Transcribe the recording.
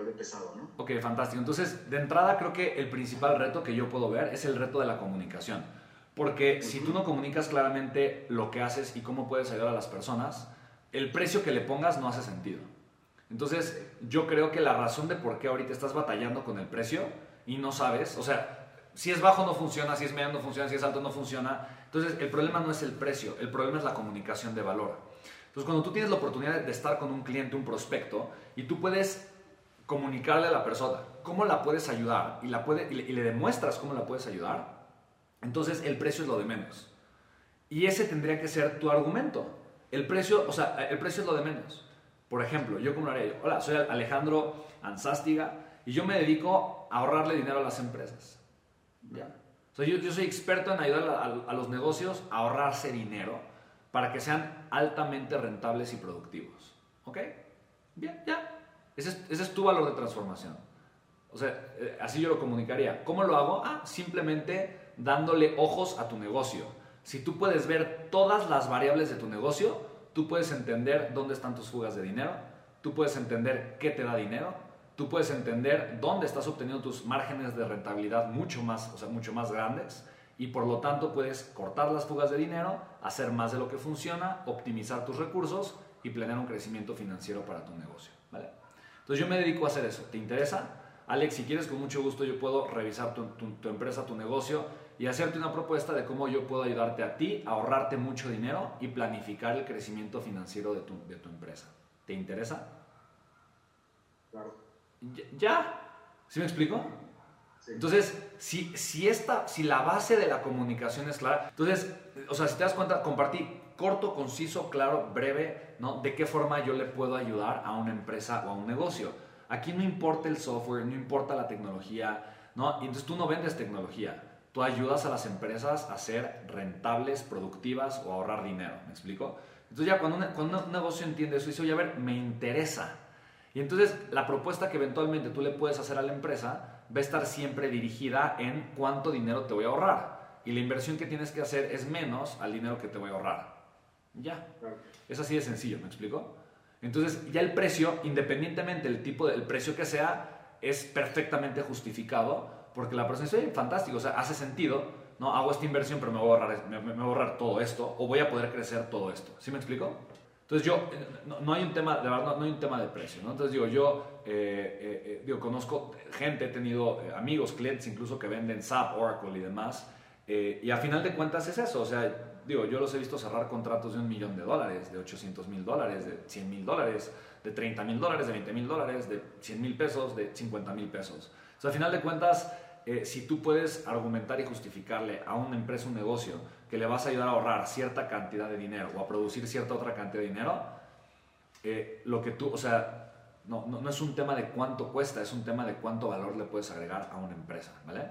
vuelve pesado, ¿no? Ok, fantástico. Entonces, de entrada creo que el principal reto que yo puedo ver es el reto de la comunicación. Porque si tú no comunicas claramente lo que haces y cómo puedes ayudar a las personas, el precio que le pongas no hace sentido. Entonces, yo creo que la razón de por qué ahorita estás batallando con el precio y no sabes, o sea, si es bajo no funciona, si es medio no funciona, si es alto no funciona. Entonces, el problema no es el precio, el problema es la comunicación de valor. Entonces, cuando tú tienes la oportunidad de estar con un cliente, un prospecto, y tú puedes comunicarle a la persona cómo la puedes ayudar y, la puede, y, le, demuestras cómo la puedes ayudar, entonces el precio es lo de menos. Y ese tendría que ser tu argumento. El precio, o sea, el precio es lo de menos. Por ejemplo, yo como lo haría yo. Hola, soy Alejandro Anzástiga y yo me dedico a ahorrarle dinero a las empresas. ¿Ya? O yo, soy experto en ayudar a, a, a, los negocios a ahorrarse dinero para que sean altamente rentables y productivos. ¿Ok? Bien, ya. Ese es, tu valor de transformación. O sea, eh, así yo lo comunicaría. ¿Cómo lo hago? Ah, simplemente dándole ojos a tu negocio. Si tú puedes ver todas las variables de tu negocio, tú puedes entender dónde están tus fugas de dinero, tú puedes entender qué te da dinero, tú puedes entender dónde estás obteniendo tus márgenes de rentabilidad mucho más, o sea, mucho más grandes y por lo tanto puedes cortar las fugas de dinero, hacer más de lo que funciona, optimizar tus recursos y planear un crecimiento financiero para tu negocio, ¿vale? Entonces yo me dedico a hacer eso. ¿Te interesa? Alex, si quieres, con mucho gusto yo puedo revisar tu, tu, tu empresa, tu negocio y hacerte una propuesta de cómo yo puedo ayudarte a ti a ahorrarte mucho dinero y planificar el crecimiento financiero de tu, de tu empresa. ¿Te interesa? Claro. ¿Ya? ¿Sí me explico? Sí. Entonces, si, si, esta, si la base de la comunicación es clara, entonces, o sea, si te das cuenta, compartí corto, conciso, claro, breve, ¿no? De qué forma yo le puedo ayudar a una empresa o a un negocio. Aquí no importa el software, no importa la tecnología, ¿no? Y entonces tú no vendes tecnología, tú ayudas a las empresas a ser rentables, productivas o ahorrar dinero, ¿me explico? Entonces ya cuando un negocio entiende eso, dice, oye, a ver, me interesa. Y entonces la propuesta que eventualmente tú le puedes hacer a la empresa va a estar siempre dirigida en cuánto dinero te voy a ahorrar. Y la inversión que tienes que hacer es menos al dinero que te voy a ahorrar. Ya. Es así de sencillo, ¿me explico? Entonces ya el precio, independientemente del tipo del precio que sea, es perfectamente justificado porque la persona dice, oye, fantástico, o sea, hace sentido, ¿no? Hago esta inversión, pero me voy, a ahorrar, me, me voy a ahorrar todo esto, o voy a poder crecer todo esto. ¿Sí me explico? Entonces yo, no, no, hay un tema, de verdad, no hay un tema de precio, ¿no? Entonces digo, yo, eh, eh, digo, conozco gente, he tenido eh, amigos, clientes incluso que venden SAP, Oracle y demás, y a final de cuentas es eso, o sea, digo, yo los he visto cerrar contratos de un millón de dólares, de 800 mil dólares, de 100 mil dólares, de 30 mil dólares, de 20 mil dólares, de 100 mil pesos, de 50 mil pesos. O sea, al final de cuentas, eh, si tú puedes argumentar y justificarle a una empresa, un negocio, que le vas a ayudar a ahorrar cierta cantidad de dinero o a producir cierta otra cantidad de dinero, eh, lo que tú, o sea, no, no, no es un tema de cuánto cuesta, es un tema de cuánto valor le puedes agregar a una empresa, ¿vale?